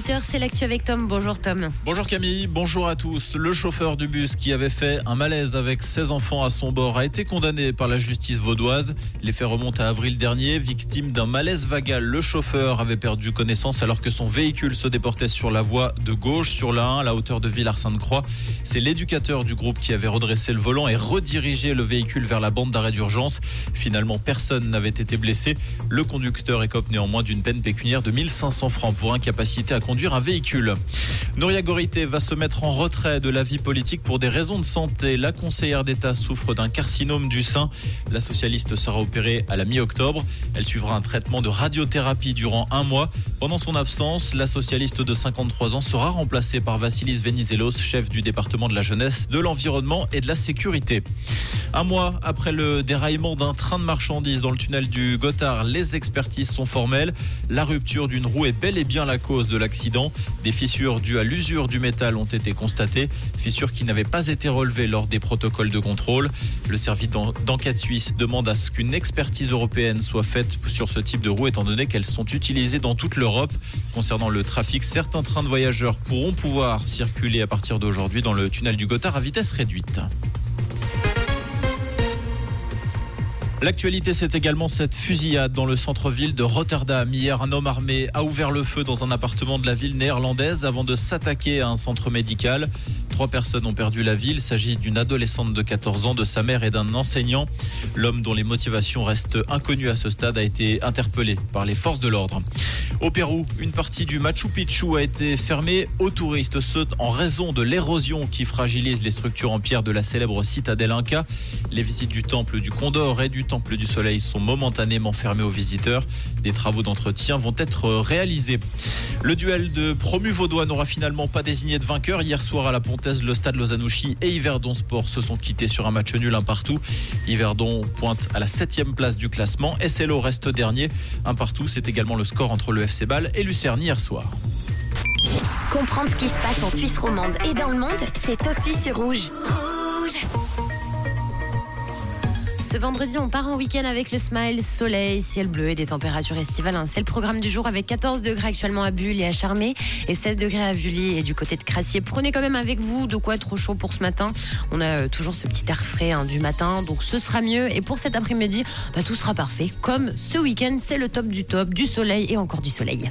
8h, c'est l'actu avec Tom. Bonjour Tom. Bonjour Camille, bonjour à tous. Le chauffeur du bus qui avait fait un malaise avec 16 enfants à son bord a été condamné par la justice vaudoise. Les faits remontent à avril dernier. Victime d'un malaise vagal, le chauffeur avait perdu connaissance alors que son véhicule se déportait sur la voie de gauche sur la 1 à la hauteur de Villars-Sainte-Croix. C'est l'éducateur du groupe qui avait redressé le volant et redirigé le véhicule vers la bande d'arrêt d'urgence. Finalement, personne n'avait été blessé. Le conducteur écope néanmoins d'une peine pécuniaire de 1500 francs pour incapacité à conduire un véhicule. Nouria Gorité va se mettre en retrait de la vie politique pour des raisons de santé. La conseillère d'État souffre d'un carcinome du sein. La socialiste sera opérée à la mi-octobre. Elle suivra un traitement de radiothérapie durant un mois. Pendant son absence, la socialiste de 53 ans sera remplacée par Vassilis Venizelos, chef du département de la jeunesse, de l'environnement et de la sécurité. Un mois après le déraillement d'un train de marchandises dans le tunnel du Gothard, les expertises sont formelles. La rupture d'une roue est bel et bien la cause de l'accident. Des fissures dues à l'usure du métal ont été constatées, fissures qui n'avaient pas été relevées lors des protocoles de contrôle. Le service d'enquête suisse demande à ce qu'une expertise européenne soit faite sur ce type de roue étant donné qu'elles sont utilisées dans toute l'Europe. Concernant le trafic, certains trains de voyageurs pourront pouvoir circuler à partir d'aujourd'hui dans le tunnel du Gothard à vitesse réduite. L'actualité, c'est également cette fusillade dans le centre-ville de Rotterdam. Hier, un homme armé a ouvert le feu dans un appartement de la ville néerlandaise avant de s'attaquer à un centre médical. Trois personnes ont perdu la vie. Il s'agit d'une adolescente de 14 ans, de sa mère et d'un enseignant. L'homme dont les motivations restent inconnues à ce stade a été interpellé par les forces de l'ordre. Au Pérou, une partie du Machu Picchu a été fermée aux touristes, ce en raison de l'érosion qui fragilise les structures en pierre de la célèbre citadelle Inca. Les visites du temple du Condor et du temple du Soleil sont momentanément fermées aux visiteurs. Des travaux d'entretien vont être réalisés. Le duel de promu vaudois n'aura finalement pas désigné de vainqueur. Hier soir à la Pontaise, le stade Lozanouchi et Yverdon Sport se sont quittés sur un match nul un partout. Yverdon pointe à la septième place du classement. SLO reste dernier. Un partout, c'est également le score entre le FC Bâle et Lucerne hier soir. Comprendre ce qui se passe en Suisse romande et dans le monde, c'est aussi sur Rouge. Ce vendredi, on part en week-end avec le smile, soleil, ciel bleu et des températures estivales. C'est le programme du jour avec 14 degrés actuellement à Bulle et à Charmé et 16 degrés à Vully et du côté de Crassier. Prenez quand même avec vous de quoi être chaud pour ce matin. On a euh, toujours ce petit air frais hein, du matin, donc ce sera mieux. Et pour cet après-midi, bah, tout sera parfait. Comme ce week-end, c'est le top du top, du soleil et encore du soleil.